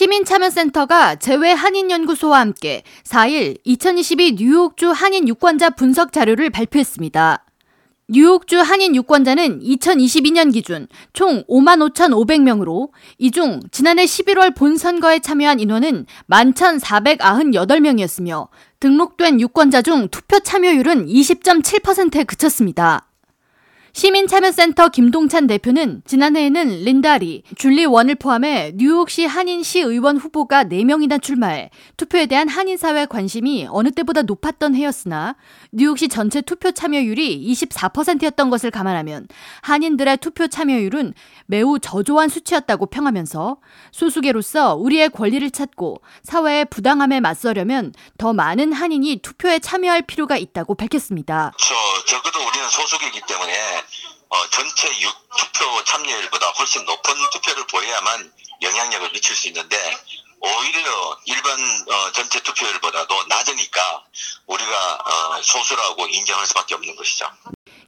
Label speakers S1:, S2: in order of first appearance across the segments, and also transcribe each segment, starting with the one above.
S1: 시민참여센터가 재외 한인연구소와 함께 4일 2022 뉴욕주 한인 유권자 분석 자료를 발표했습니다. 뉴욕주 한인 유권자는 2022년 기준 총 5만 5,500명으로 이 중 지난해 11월 본선거에 참여한 인원은 11,498명이었으며 등록된 유권자 중 투표 참여율은 20.7%에 그쳤습니다. 시민참여센터 김동찬 대표는 지난해에는 린다리, 줄리 원을 포함해 뉴욕시 한인시 의원 후보가 4명이나 출마해 투표에 대한 한인사회 관심이 어느 때보다 높았던 해였으나 뉴욕시 전체 투표 참여율이 24%였던 것을 감안하면 한인들의 투표 참여율은 매우 저조한 수치였다고 평하면서 소수계로서 우리의 권리를 찾고 사회의 부당함에 맞서려면 더 많은 한인이 투표에 참여할 필요가 있다고 밝혔습니다.
S2: 저, 적어도 우리는 소수계이기 때문에 어, 전체 유, 투표 참여율보다 훨씬 높은 투표를 보여야만 영향력을 미칠 수 있는데 오히려 일반 어, 전체 투표율보다도 낮으니까 우리가 어, 소수라고 인정할 수밖에 없는 것이죠.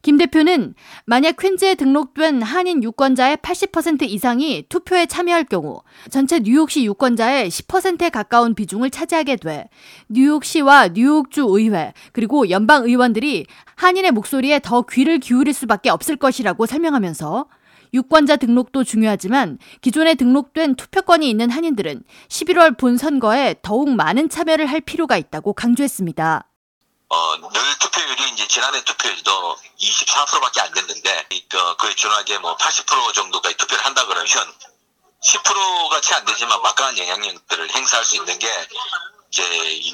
S1: 김 대표는 만약 퀸즈에 등록된 한인 유권자의 80% 이상이 투표에 참여할 경우 전체 뉴욕시 유권자의 10%에 가까운 비중을 차지하게 돼 뉴욕시와 뉴욕주 의회 그리고 연방 의원들이 한인의 목소리에 더 귀를 기울일 수밖에 없을 것이라고 설명하면서 유권자 등록도 중요하지만 기존에 등록된 투표권이 있는 한인들은 11월 본 선거에 더욱 많은 참여를 할 필요가 있다고 강조했습니다.
S2: 어, 늘 이 이제 지난해 투표율도 24%밖에 안 됐는데 그, 그에 준하게 뭐 80% 정도까지 투표를 한다 그러면 10%가 채 안 되지만 막강한 영향력들을 행사할 수 있는 게 이제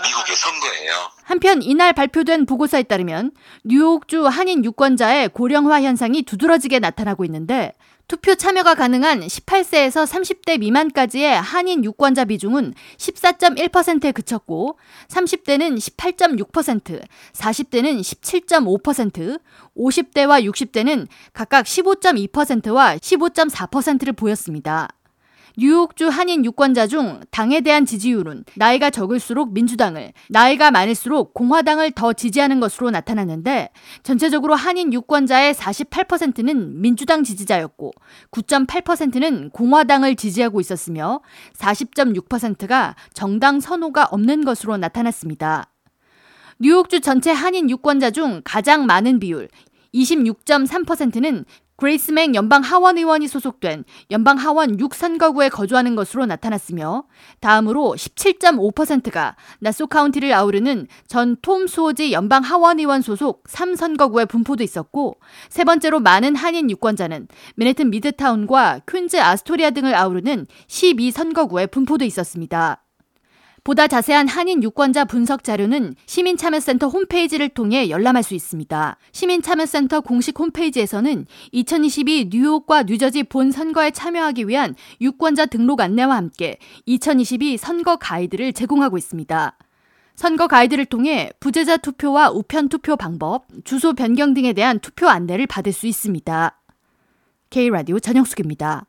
S2: 미국의 선거예요.
S1: 한편 이날 발표된 보고서에 따르면 뉴욕주 한인 유권자의 고령화 현상이 두드러지게 나타나고 있는데 투표 참여가 가능한 18세에서 30대 미만까지의 한인 유권자 비중은 14.1%에 그쳤고 30대는 18.6%, 40대는 17.5%, 50대와 60대는 각각 15.2%와 15.4%를 보였습니다. 뉴욕주 한인 유권자 중 당에 대한 지지율은 나이가 적을수록 민주당을, 나이가 많을수록 공화당을 더 지지하는 것으로 나타났는데 전체적으로 한인 유권자의 48%는 민주당 지지자였고 9.8%는 공화당을 지지하고 있었으며 40.6%가 정당 선호가 없는 것으로 나타났습니다. 뉴욕주 전체 한인 유권자 중 가장 많은 비율 26.3%는 그레이스 맹 연방 하원 의원이 소속된 연방 하원 6선거구에 거주하는 것으로 나타났으며 다음으로 17.5%가 나소 카운티를 아우르는 전 톰 수오지 연방 하원 의원 소속 3선거구에 분포돼 있었고 세 번째로 많은 한인 유권자는 맨해튼 미드타운과 퀸즈 아스토리아 등을 아우르는 12선거구에 분포도 있었습니다. 보다 자세한 한인 유권자 분석 자료는 시민참여센터 홈페이지를 통해 열람할 수 있습니다. 시민참여센터 공식 홈페이지에서는 2022 뉴욕과 뉴저지 본 선거에 참여하기 위한 유권자 등록 안내와 함께 2022 선거 가이드를 제공하고 있습니다. 선거 가이드를 통해 부재자 투표와 우편 투표 방법, 주소 변경 등에 대한 투표 안내를 받을 수 있습니다. K라디오 전영숙입니다.